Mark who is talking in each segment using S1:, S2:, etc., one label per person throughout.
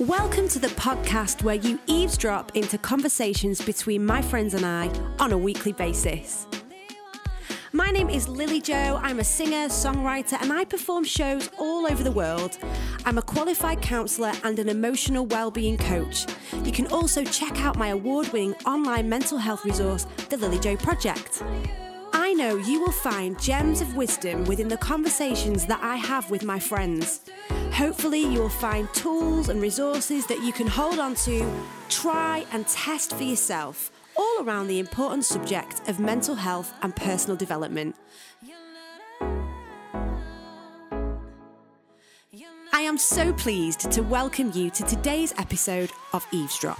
S1: Welcome to the podcast where you eavesdrop into conversations between my friends and I on a weekly basis. My name is Lily-Jo. I'm a singer, songwriter, and I perform shows all over the world. I'm a qualified counsellor and an emotional well-being coach. You can also check out my award-winning online mental health resource, the Lily-Jo Project. I know you will find gems of wisdom within the conversations that I have with my friends. Hopefully, you will find tools and resources that you can hold on to, try, and test for yourself, all around the important subject of mental health and personal development. I am so pleased to welcome you to today's episode of Eavesdrop.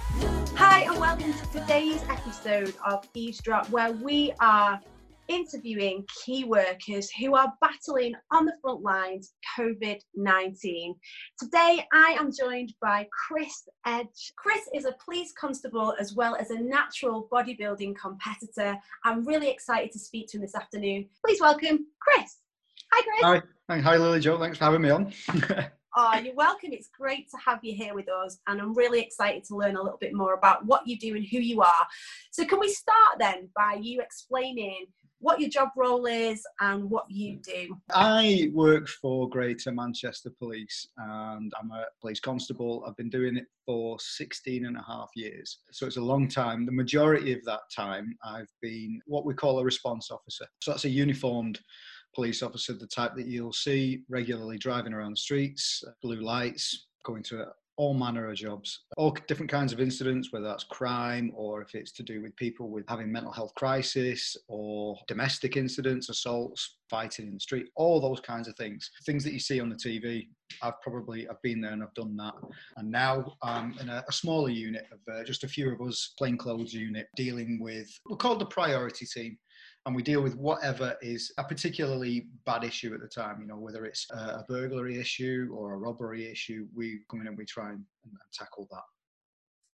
S2: Hi, and welcome to today's episode of Eavesdrop, where we are interviewing key workers who are battling on the front lines COVID 19. Today, I am joined by Chris Edge. Chris is a police constable as well as a natural bodybuilding competitor. I'm really excited to speak to him this afternoon. Please welcome Chris. Hi, Chris.
S3: Hi, hi, Lily-Jo. Thanks for having me on.
S2: Oh, you're welcome. It's great to have you here with us, and I'm really excited to learn a little bit more about what you do and who you are. So, can we start then by you explaining what your job role is and what you mm. do.
S3: I work for Greater Manchester Police and I'm a police constable. I've been doing it for 16 and a half years. So it's a long time. The majority of that time, I've been what we call a response officer. So that's a uniformed police officer, the type that you'll see regularly driving around the streets, blue lights, going to all manner of jobs, all different kinds of incidents, whether that's crime or if it's to do with people with having mental health crisis or domestic incidents, assaults, fighting in the street, all those kinds of things. Things that you see on the TV, I've probably I've been there and I've done that. And now I'm in a, a smaller unit of uh, just a few of us, plainclothes unit, dealing with we're called the priority team and we deal with whatever is a particularly bad issue at the time. You know, whether it's a burglary issue or a robbery issue, we come in and we try and, and tackle that.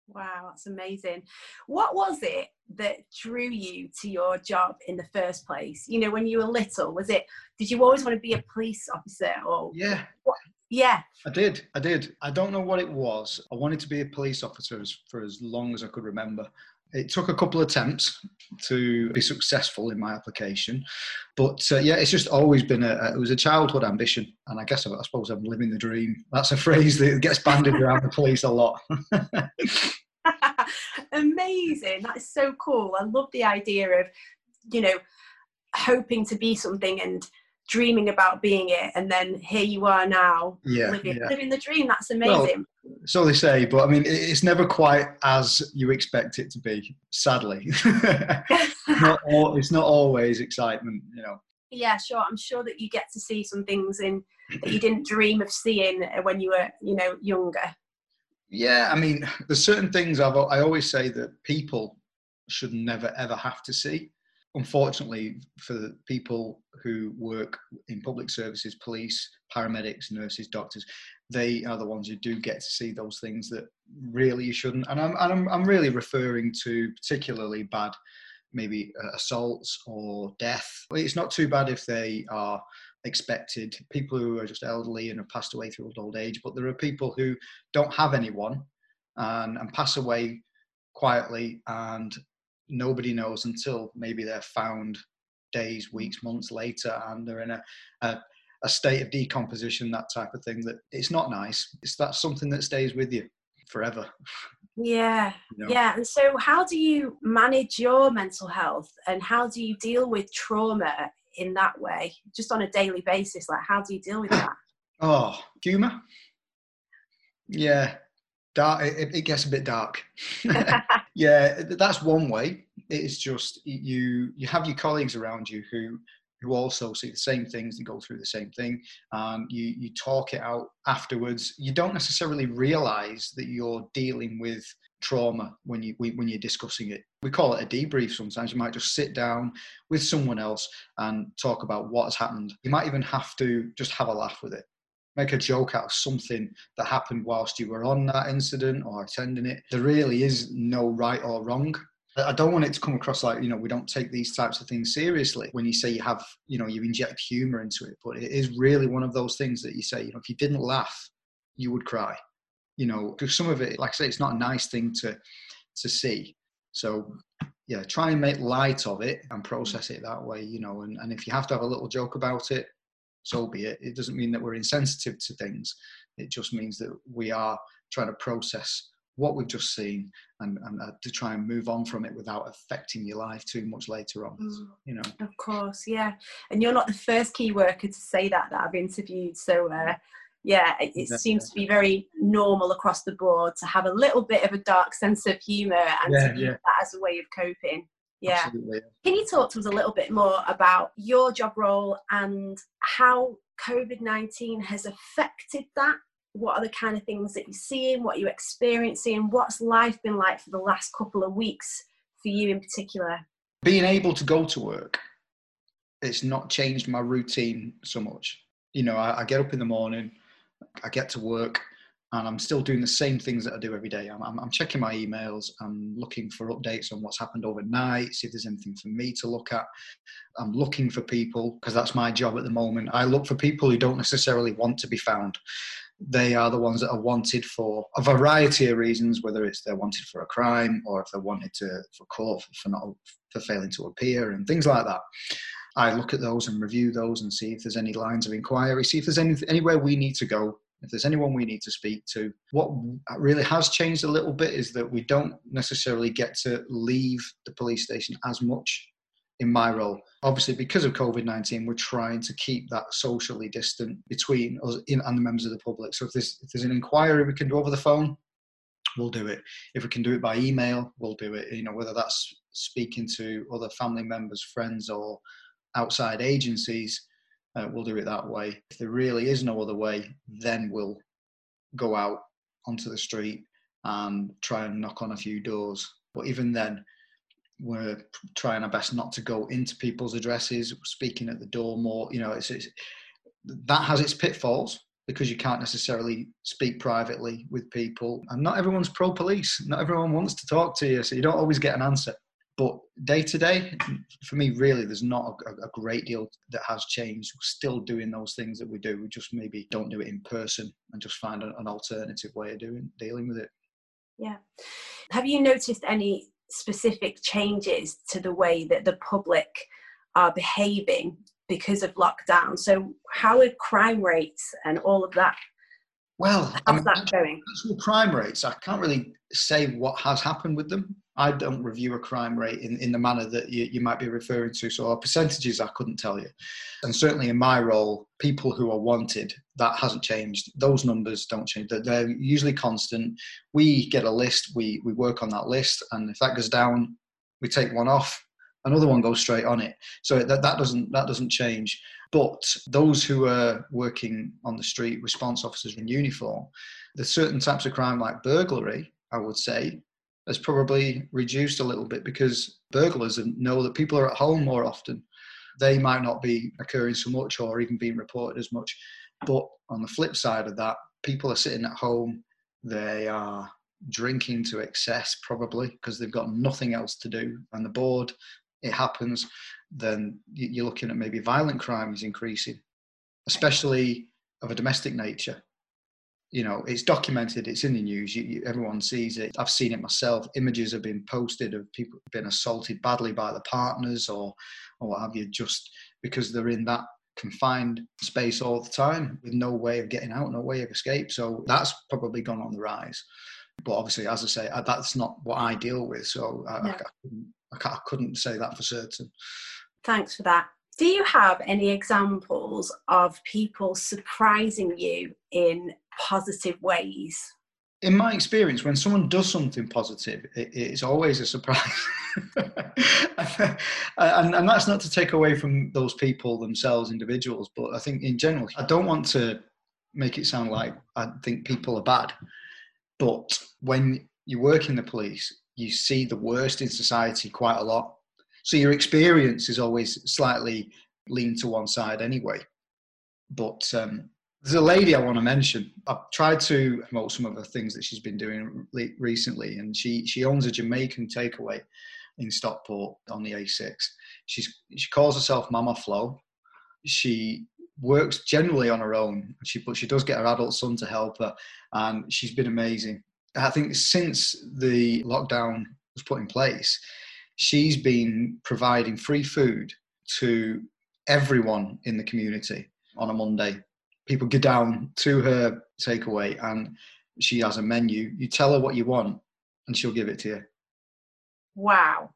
S2: Wow, that's amazing. What was it that drew you to your job in the first place? You know, when you were little, was it, did you always want to be a police officer or?
S3: Yeah.
S2: What? Yeah.
S3: I did. I did. I don't know what it was. I wanted to be a police officer for as long as I could remember. It took a couple of attempts to be successful in my application, but uh, yeah, it's just always been a, it was a childhood ambition, and I guess I, I suppose I'm living the dream. That's a phrase that gets banded around the police a lot.
S2: Amazing! That is so cool. I love the idea of, you know, hoping to be something and dreaming about being it and then here you are now
S3: yeah,
S2: living,
S3: yeah.
S2: living the dream that's amazing
S3: well, so they say but i mean it's never quite as you expect it to be sadly. Not all, it's not always excitement you know.
S2: Yeah sure i'm sure that you get to see some things in that you didn't dream of seeing when you were you know younger.
S3: Yeah i mean there's certain things I've, i always say that people should never ever have to see unfortunately for people who work in public services, police, paramedics, nurses, doctors, they are the ones who do get to see those things that really you shouldn't. And I'm, and I'm, I'm really referring to particularly bad, maybe uh, assaults or death. It's not too bad if they are expected, people who are just elderly and have passed away through old age, but there are people who don't have anyone and, and pass away quietly and nobody knows until maybe they're found days, mm. weeks, months later, and they're in a, a, a state of decomposition, that type of thing. That it's not nice. It's that's something that stays with you forever.
S2: Yeah, you know? yeah. And so, how do you manage your mental health, and how do you deal with trauma in that way, just on a daily basis? Like, how do you deal with that?
S3: oh, humor. Yeah, dark. It, it gets a bit dark. yeah, that's one way. It's just you you have your colleagues around you who who also see the same things and go through the same thing. Um, you you talk it out afterwards. You don't necessarily realize that you're dealing with trauma when you when you're discussing it. We call it a debrief. Sometimes you might just sit down with someone else and talk about what has happened. You might even have to just have a laugh with it make a joke out of something that happened whilst you were on that incident or attending it. There really is no right or wrong. I don't want it to come across like, you know, we don't take these types of things seriously when you say you have, you know, you inject humor into it. But it is really one of those things that you say, you know, if you didn't laugh, you would cry. you know, because some of it, like I say, it's not a nice thing to to see. So yeah, try and make light of it and process it that way, you know. And, and if you have to have a little joke about it, so be it. It doesn't mean that we're insensitive to things. It just means that we are trying to process what we've just seen and, and uh, to try and move on from it without affecting your life too much later on mm. you know
S2: of course yeah and you're not the first key worker to say that that i've interviewed so uh, yeah it, it seems to be very normal across the board to have a little bit of a dark sense of humor and yeah, to use yeah. that as a way of coping yeah. Absolutely. Can you talk to us a little bit more about your job role and how COVID 19 has affected that what are the kind of things that you're seeing, what you're experiencing, what's life been like for the last couple of weeks for you in particular?
S3: Being able to go to work, it's not changed my routine so much. You know, I, I get up in the morning, I get to work, and I'm still doing the same things that I do every day. I'm, I'm, I'm, checking my emails, I'm looking for updates on what's happened overnight, see if there's anything for me to look at. I'm looking for people because that's my job at the moment. I look for people who don't necessarily want to be found they are the ones that are wanted for a variety of reasons, whether it's they're wanted for a crime or if they're wanted to for court for not for failing to appear and things like that. I look at those and review those and see if there's any lines of inquiry, see if there's any anywhere we need to go, if there's anyone we need to speak to. What really has changed a little bit is that we don't necessarily get to leave the police station as much in my role. Obviously, because of COVID 19, we're trying to keep that socially distant between us and the members of the public. So if there's, if there's an inquiry we can do over the phone, we'll do it. If we can do it by email, we'll do it. You know, whether that's speaking to other family members, friends, or outside agencies, uh, we'll do it that way. If there really is no other way, then we'll go out onto the street and try and knock on a few doors. But even then, we're trying our best not to go into people's addresses, speaking at the door more. You know, it's, it's that has its pitfalls because you can't necessarily speak privately with people, and not everyone's pro police. Not everyone wants to talk to you, so you don't always get an answer. But day to day, for me, really, there's not a, a, great deal that has changed. We're still doing those things that we do. We just maybe don't do it in person and just find an, an alternative way of doing dealing with it.
S2: Yeah. Have you noticed any specific changes to the way that the public are behaving because of lockdown. So, how are crime rates and all of that?
S3: Well,
S2: how's I mean, that going?
S3: Crime rates, I can't really say what has happened with them. I don't review a crime rate in, in the manner that you, you might be referring to. So our percentages, I couldn't tell you. And certainly in my role, people who are wanted, that hasn't changed. Those numbers don't change. They're, they're usually constant. We get a list, we, we work on that list. And if that goes down, we take one off, another one goes straight on it. So that, that doesn't that doesn't change. But those who are working on the street, response officers in uniform, there's certain types of crime like burglary, I would say, has probably reduced a little bit because burglars know that people are at home more often. They might not be occurring so much or even being reported as much. But on the flip side of that, people are sitting at home, they are drinking to excess probably because they've got nothing else to do and the board it happens then you're looking at maybe violent crime is increasing especially of a domestic nature. You know it's documented it's in the news you, you, everyone sees it. I've seen it myself. Images have been posted of people being assaulted badly by the partners or or what have you just because they're in that confined space all the time with no way of getting out no way of escape. So that's probably gone on the rise but obviously as i say that's not what i deal with so I, no. I, I, I couldn't say that for certain
S2: thanks for that do you have any examples of people surprising you in positive ways?
S3: In my experience, when someone does something positive, it, it's always a surprise. and, and that's not to take away from those people themselves, individuals, but I think in general, I don't want to make it sound like I think people are bad. But when you work in the police, you see the worst in society quite a lot so your experience is always slightly lean to one side anyway. But um, there's a lady I want to mention. I've tried to promote some of the things that she's been doing recently, and she she owns a Jamaican takeaway in Stockport on the A6. She's she calls herself Mama Flo. She works generally on her own. She, but she does get her adult son to help her, and she's been amazing. I think since the lockdown was put in place, she's been providing free food to everyone in the community on a Monday. People go down to her takeaway and she has a menu. You tell her what you want and she'll give it to you.
S2: Wow.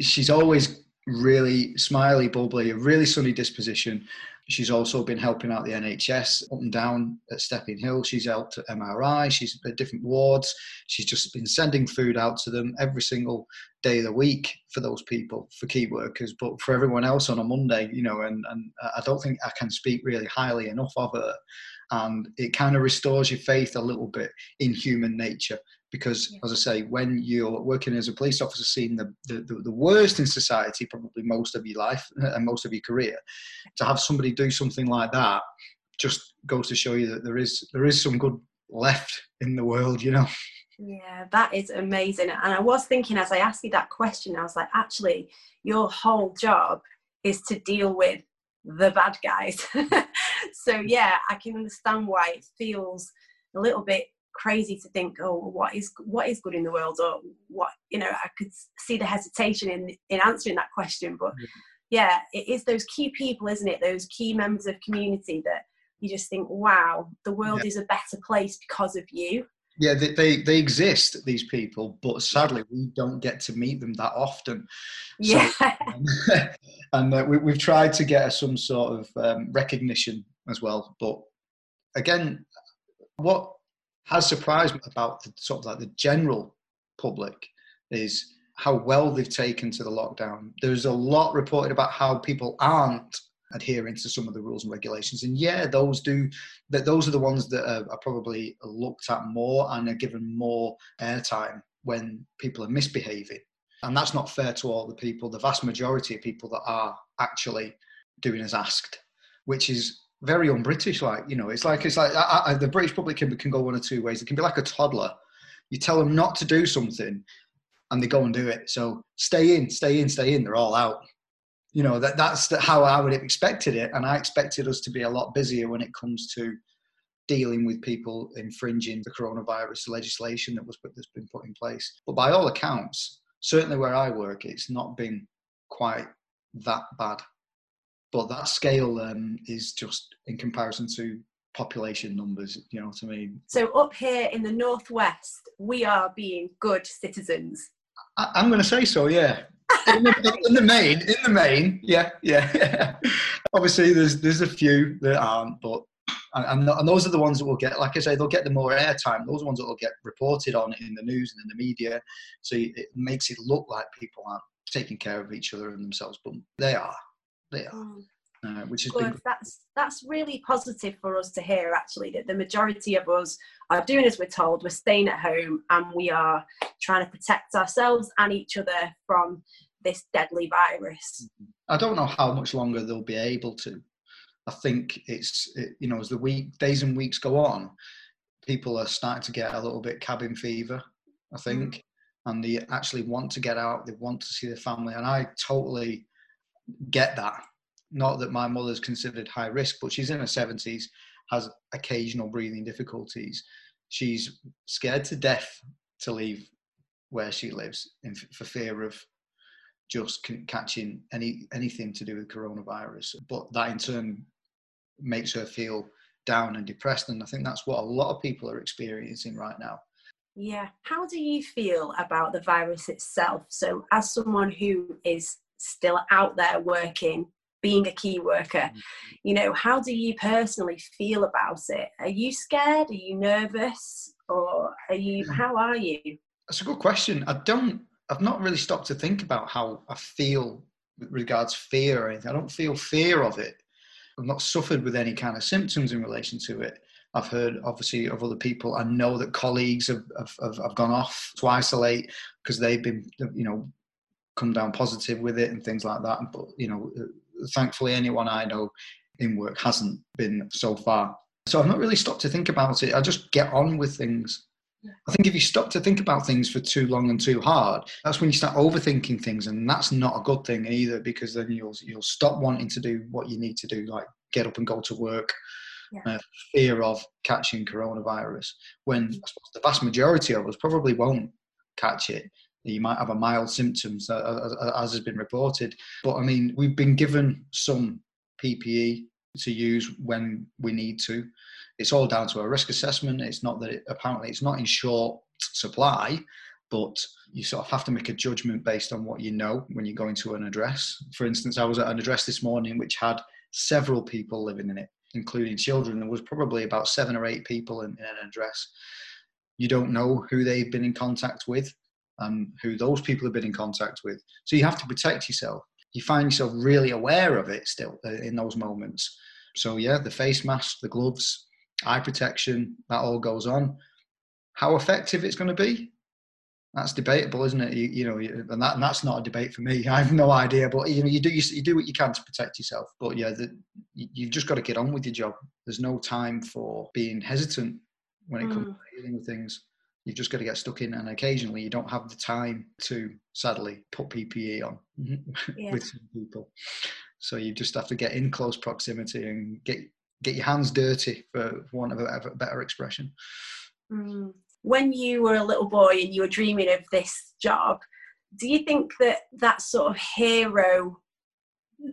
S3: She's always really smiley, bubbly, a really sunny disposition. She's also been helping out the NHS up and down at Stepping Hill. She's helped at MRI. She's at different wards. She's just been sending food out to them every single day of the week for those people, for key workers, but for everyone else on a Monday, you know, and, and I don't think I can speak really highly enough of her. And it kind of restores your faith a little bit in human nature because yeah. as i say when you're working as a police officer seeing the, the, the, worst in society probably most of your life and most of your career to have somebody do something like that just goes to show you that there is there is some good left in the world you know?
S2: Yeah that is amazing. And i was thinking as i asked you that question i was like actually your whole job is to deal with the bad guys. So yeah i can understand why it feels a little bit crazy to think oh what is what is good in the world? or what you know i could see the hesitation in in answering that question but yeah it is those key people isn't it? Those key members of community that you just think wow the world yeah. is a better place because of you.
S3: Yeah they, they, they exist these people but sadly we don't get to meet them that often.
S2: So, yeah.
S3: and uh, we, we've tried to get some sort of um, recognition as well but again what has surprised me about the, sort of like the general public is how well they've taken to the lockdown. There's a lot reported about how people aren't adhering to some of the rules and regulations, and yeah, those do. That those are the ones that are, are probably looked at more and are given more airtime when people are misbehaving, and that's not fair to all the people. The vast majority of people that are actually doing as asked, which is very un-British. Like you know, it's like it's like I, I, the British public can, can go one or two ways. It can be like a toddler. You tell them not to do something, and they go and do it. So stay in, stay in, stay in. They're all out. You know that that's the, how I would have expected it, and I expected us to be a lot busier when it comes to dealing with people infringing the coronavirus legislation that was that's been put in place. But by all accounts, certainly where I work, it's not been quite that bad but that scale um, is just in comparison to population numbers you know what i mean?
S2: So up here in the northwest we are being good citizens.
S3: I, am going to say so yeah. In, the, in the main in the main yeah yeah. Obviously there's there's a few that aren't but and, and, those are the ones that will get like i say they'll get the more airtime. Those are ones that will get reported on in the news and in the media. So it makes it look like people aren't taking care of each other and themselves but they are they are. Mm. Uh, which is
S2: good. That's that's really positive for us to hear. Actually, that the majority of us are doing as we're told. We're staying at home and we are trying to protect ourselves and each other from this deadly virus.
S3: I don't know how much longer they'll be able to. I think it's it, you know as the week days and weeks go on, people are starting to get a little bit cabin fever. I think. Mm. And they actually want to get out. They want to see their family, and I totally get that. Not that my mother's considered high risk, but she's in her 70s, has occasional breathing difficulties. She's scared to death to leave where she lives in, for fear of just catching any anything to do with coronavirus. But that in turn makes her feel down and depressed, and I think that's what a lot of people are experiencing right now.
S2: Yeah. How do you feel about the virus itself? So, as someone who is still out there working being a key worker. Mm-hmm. you know how do you personally feel about it? Are you scared? Are you nervous? Or are you mm. how are you?
S3: That's a good question. I don't i've not really stopped to think about how i feel with regards fear or anything. I don't feel fear of it. I've not suffered with any kind of symptoms in relation to it. I've heard obviously of other people. I know that colleagues have, have, have gone off to isolate because they've been, you know, come down positive with it and things like that. But you know, thankfully, anyone I know in work hasn't been so far. So I've not really stopped to think about it. I just get on with things. I think if you stop to think about things for too long and too hard, that's when you start overthinking things, and that's not a good thing either. Because then you'll you'll stop wanting to do what you need to do, like get up and go to work, yeah. uh, fear of catching coronavirus. When the vast majority of us probably won't catch it. You might have a mild symptoms, uh, as has been reported. But I mean, we've been given some PPE to use when we need to. It's all down to a risk assessment. It's not that it, apparently it's not in short supply, but you sort of have to make a judgment based on what you know when you go into an address. For instance, I was at an address this morning which had several people living in it, including children. There was probably about seven or eight people in, in an address. You don't know who they've been in contact with and who those people have been in contact with. So you have to protect yourself you find yourself really aware of it still uh, in those moments. So yeah, the face mask, the gloves, eye protection, that all goes on. How effective it's going to be, that's debatable, isn't it? You, you know, and, that, and that's not a debate for me. I have no idea, but you know, you do you, you do what you can to protect yourself. But yeah, the, you've just got to get on with your job. There's no time for being hesitant when it comes mm. to dealing with things. You've just got to get stuck in, and occasionally you don't have the time to, sadly, put PPE on yeah. with some people. So you just have to get in close proximity and get get your hands dirty, for want of a, a better expression.
S2: Mm. When you were a little boy and you were dreaming of this job, do you think that that sort of hero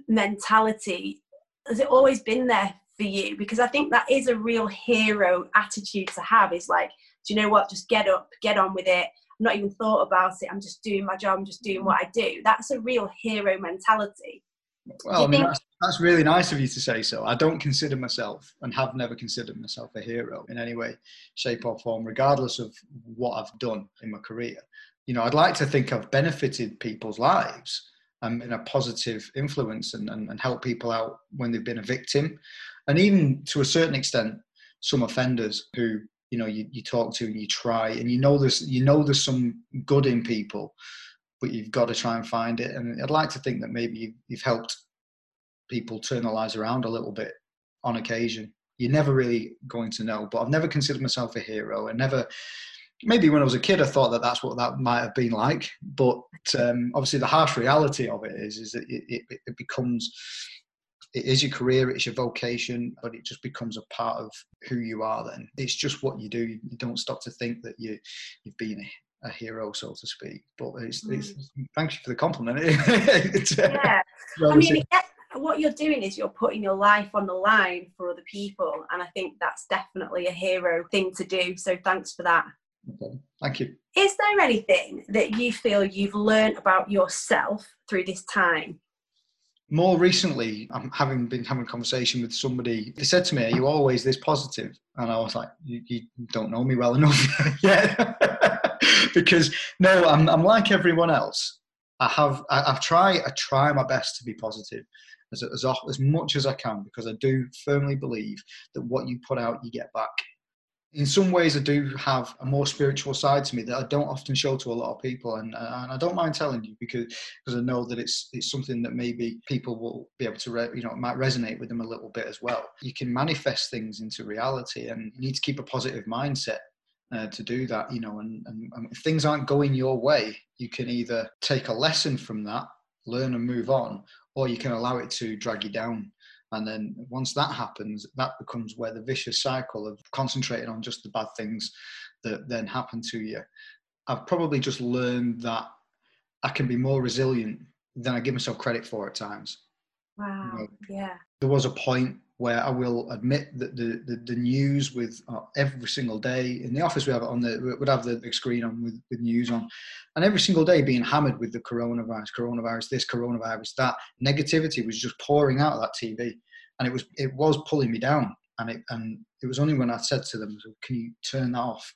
S2: mentality has it always been there for you? Because I think that is a real hero attitude to have. Is like do you know what? Just get up, get on with it. I'm not even thought about it. I'm just doing my job. I'm just doing what I do. That's a real hero mentality.
S3: Well, I mean, that's, that's really nice of you to say so. I don't consider myself and have never considered myself a hero in any way, shape, or form, regardless of what I've done in my career. You know, I'd like to think I've benefited people's lives um, in a positive influence and, and, and help people out when they've been a victim. And even to a certain extent, some offenders who you know you, you talk to and you try and you know there's you know there's some good in people but you've got to try and find it. And i'd like to think that maybe you've, helped people turn their lives around a little bit on occasion. You're never really going to know but i've never considered myself a hero. And never maybe when i was a kid i thought that that's what that might have been like but um, obviously the harsh reality of it is is that it, it, it becomes it is your career, it's your vocation, but it just becomes a part of who you are. Then it's just what you do. You don't stop to think that you you've been a, hero, so to speak. But it's, mm. it's thank you for the compliment.
S2: yeah, I mean. what you're doing is you're putting your life on the line for other people and i think that's definitely a hero thing to do so thanks for that
S3: okay. thank you
S2: is there anything that you feel you've learned about yourself through this time
S3: more recently, I'm having been having a conversation with somebody. They said to me, "Are you always this positive?" And I was like, "You, you don't know me well enough yet," because no, I'm I'm like everyone else. I have I, have tried I try my best to be positive as as as much as I can because I do firmly believe that what you put out, you get back in some ways I do have a more spiritual side to me that I don't often show to a lot of people and, and I don't mind telling you because because I know that it's it's something that maybe people will be able to re, you know might resonate with them a little bit as well. You can manifest things into reality and you need to keep a positive mindset uh, to do that you know and, and, and if things aren't going your way you can either take a lesson from that learn and move on or you can allow it to drag you down and then once that happens, that becomes where the vicious cycle of concentrating on just the bad things that then happen to you. I've probably just learned that I can be more resilient than I give myself credit for at times.
S2: Wow. You know, yeah.
S3: There was a point where I will admit that the, the, the news with uh, every single day in the office we have it on the would have the big screen on with, with news on, and every single day being hammered with the coronavirus, coronavirus, this, coronavirus, that negativity was just pouring out of that TV, and it was it was pulling me down, and it and it was only when I said to them, "Can you turn that off?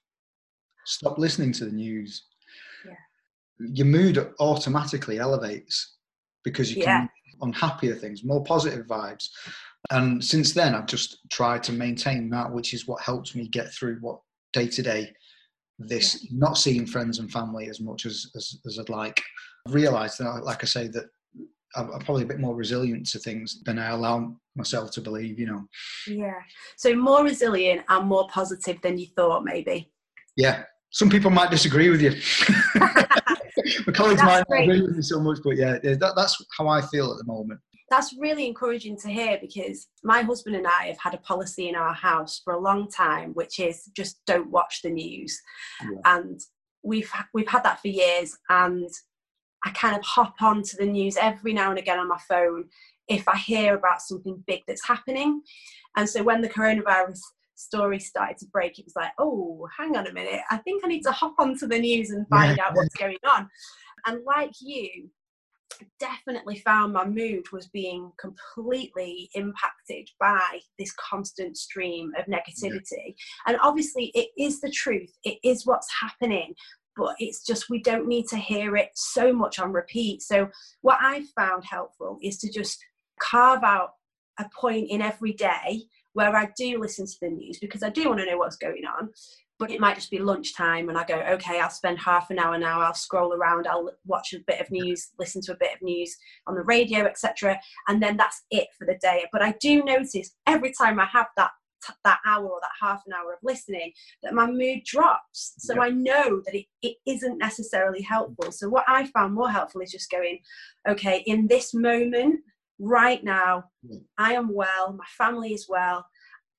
S3: Stop listening to the news." Yeah. Your mood automatically elevates because you yeah. can on happier things, more positive vibes and since then, I've just tried to maintain that, which is what helps me get through what day to day this yeah. not seeing friends and family as much as, as, as I'd like. I've realized that, like I say, that I'm, I'm probably a bit more resilient to things than I allow myself to believe, you know.
S2: Yeah. So more resilient and more positive than you thought, maybe.
S3: Yeah, some people might disagree with you. My colleagues might agree with me so much, but yeah, that, that's how I feel at the moment.
S2: That's really encouraging to hear because my husband and I have had a policy in our house for a long time, which is just don't watch the news.
S3: Yeah.
S2: And we've we've had that for years. And I kind of hop onto the news every now and again on my phone if I hear about something big that's happening. And so when the coronavirus story started to break, it was like, oh, hang on a minute, I think I need to hop onto the news and find out what's going on. And like you, definitely found my mood was being completely impacted by this constant stream of negativity. And obviously, it is the truth, it is what's happening. But it's just we don't need to hear it so much on repeat. So, what I've found helpful is to just carve out a point in every day where I do listen to the news because I do want to know what's going on. But it might just be lunchtime and I go, okay, I'll spend half an hour now, I'll scroll around, I'll watch a bit of news, listen to a bit of news on the radio, etc. And then that's it for the day. But I do notice every time I have that that hour or that half an hour of listening that my mood drops so
S3: Yeah.
S2: i know that it, it isn't necessarily helpful so what i found more helpful is just going okay in this moment right now i am well my family is well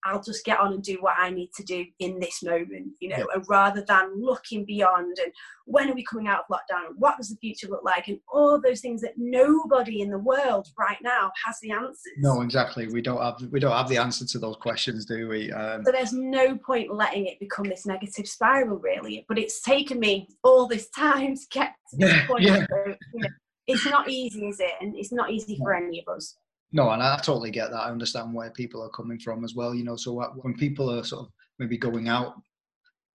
S2: i'll just get on and do what i need to do in this moment you know and rather than looking beyond and when are we coming out of lockdown and what does the future look like and all those things that nobody in the world right now has the answers
S3: No, exactly. We don't have we don't have the answer to those questions, do we? Um,
S2: so there's no point letting it become this negative spiral really but it's taken me all this time to get to this
S3: Yeah,
S2: point
S3: yeah.
S2: where, you know, it's not easy is it and it's not easy for any of us
S3: No, and I totally get that. I understand where people are coming from as well. You know, so when people are sort of maybe going out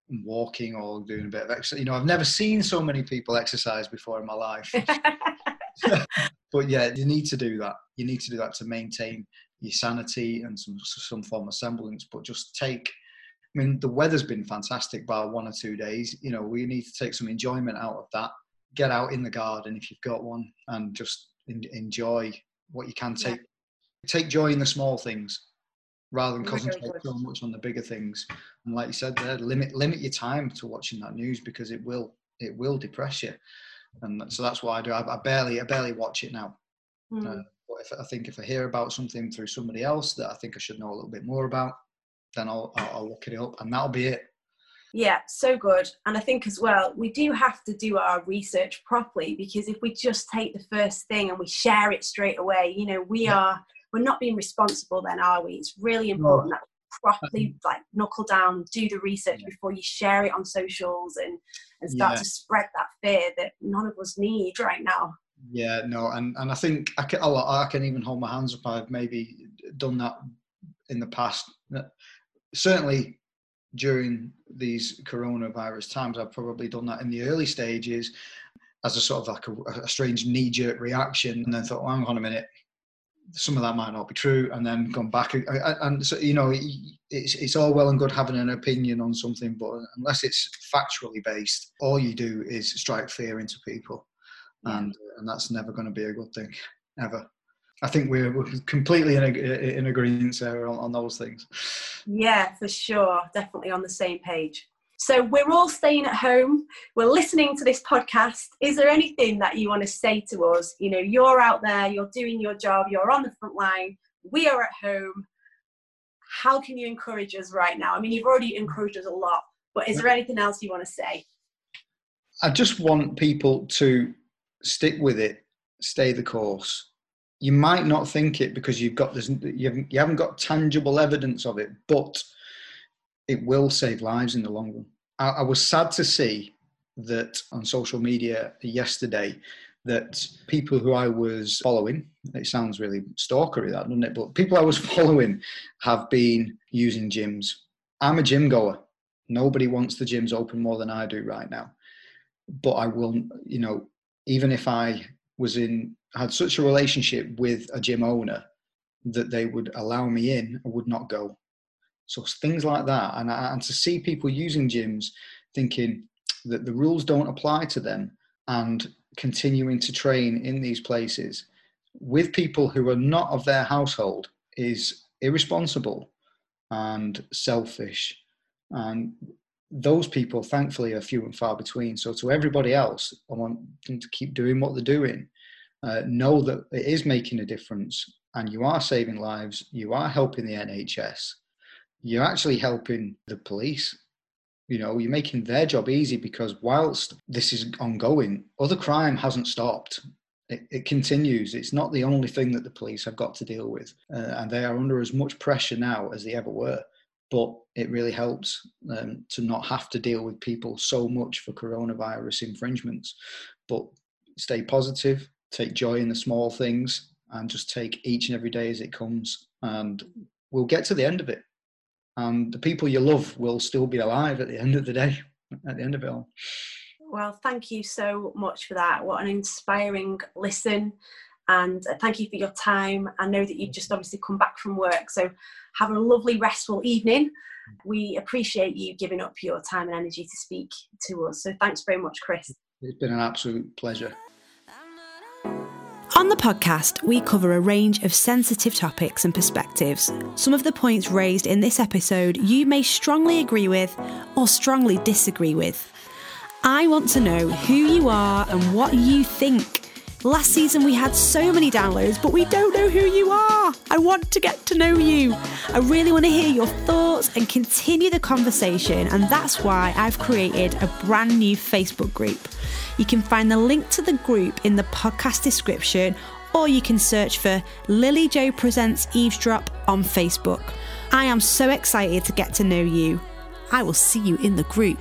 S3: and walking or doing a bit of exercise, you know, I've never seen so many people exercise before in my life. but yeah, you need to do that. You need to do that to maintain your sanity and some some form of semblance. But just take. I mean, the weather's been fantastic by one or two days. You know, we need to take some enjoyment out of that. Get out in the garden if you've got one, and just en- enjoy what you can
S2: Yeah.
S3: take. Take joy in the small things, rather than concentrate so much on the bigger things. And like you said, there, limit limit your time to watching that news because it will it will depress you. And so that's what I do. I, I barely I barely watch it now.
S2: Hmm.
S3: Uh, but if I think if I hear about something through somebody else that I think I should know a little bit more about, then I'll I'll, I'll look it up, and that'll be it.
S2: Yeah, so good. And I think as well, we do have to do our research properly because if we just take the first thing and we share it straight away, you know, we
S3: Yeah.
S2: are we're not being responsible then, are we? It's really important that we properly um, like knuckle down, do the research
S3: Yeah.
S2: before you share it on socials and, and start
S3: Yeah.
S2: to spread that fear that none of us need right now.
S3: Yeah, no, and and I think I can I can even hold my hands up. I've maybe done that in the past. Certainly during these coronavirus times, I've probably done that in the early stages as a sort of like a, a strange knee jerk reaction, and then thought, well, hang on a minute, some of that might not be true, and then gone back. And so you know, it's it's all well and good having an opinion on something, but unless it's factually based, all you do is strike fear into people and and that's never going to be a good thing ever. I think we're, we're completely in, in agreement there on, on those things.
S2: Yeah, for sure. Definitely on the same page. So we're all staying at home. We're listening to this podcast. Is there anything that you want to say to us? You know, you're out there, you're doing your job, you're on the front line. We are at home. How can you encourage us right now? I mean, you've already encouraged us a lot, but is there anything else you want to say?
S3: I just want people to stick with it, stay the course. You might not think it because you've got this, you haven't, you haven't got tangible evidence of it, but it will save lives in the long run. I, I was sad to see that on social media yesterday that people who I was following, it sounds really stalkery that, doesn't it? But people I was following have been using gyms. I'm a gym goer. Nobody wants the gyms open more than I do right now. But I will, you know, even if I was in, had such a relationship with a gym owner that they would allow me in, I would not go. So things like that, and and to see people using gyms thinking that the rules don't apply to them and continuing to train in these places with people who are not of their household is irresponsible and selfish and those people, thankfully, are few and far between. So, to everybody else, I want them to keep doing what they're doing. Uh, know that it is making a difference and you are saving lives, you are helping the NHS, you're actually helping the police. You know, you're making their job easy because whilst this is ongoing, other crime hasn't stopped. It, it continues. It's not the only thing that the police have got to deal with. Uh, and they are under as much pressure now as they ever were. But it really helps um, to not have to deal with people so much for coronavirus infringements. But stay positive, take joy in the small things, and just take each and every day as it comes. And we'll get to the end of it. And the people you love will still be alive at the end of the day, at the end of it all.
S4: Well, thank you so much for that. What an inspiring listen. And uh, thank you for your time. I know that you've just obviously come back from work. So have a lovely, restful evening. We appreciate you giving up your time and energy to speak to us. So thanks very much, Chris.
S3: It's been an absolute pleasure.
S2: On the podcast, we cover a range of sensitive topics and perspectives. Some of the points raised in this episode you may strongly agree with or strongly disagree with. I want to know who you are and what you think. Last season we had so many downloads, but we don't know who you are. I want to get to know you. I really want to hear your thoughts and continue the conversation, and that's why I've created a brand new Facebook group. You can find the link to the group in the podcast description, or you can search for Lily-Jo Presents Eavesdrop on Facebook. I am so excited to get to know you. I will see you in the group.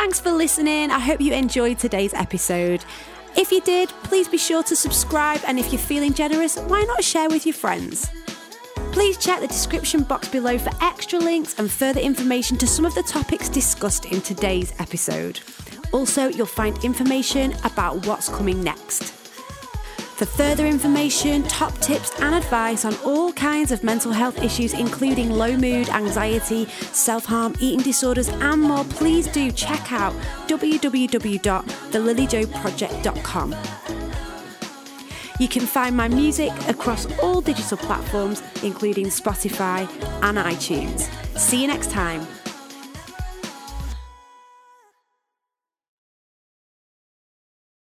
S2: Thanks for listening. I hope you enjoyed today's episode. If you did, please be sure to subscribe, and if you're feeling generous, why not share with your friends? Please check the description box below for extra links and further information to some of the topics discussed in today's episode. Also, you'll find information about what's coming next. For further information, top tips, and advice on all kinds of mental health issues, including low mood, anxiety, self harm, eating disorders, and more, please do check out www.thelilyjoproject.com. You can find my music across all digital platforms, including Spotify and iTunes. See you next time.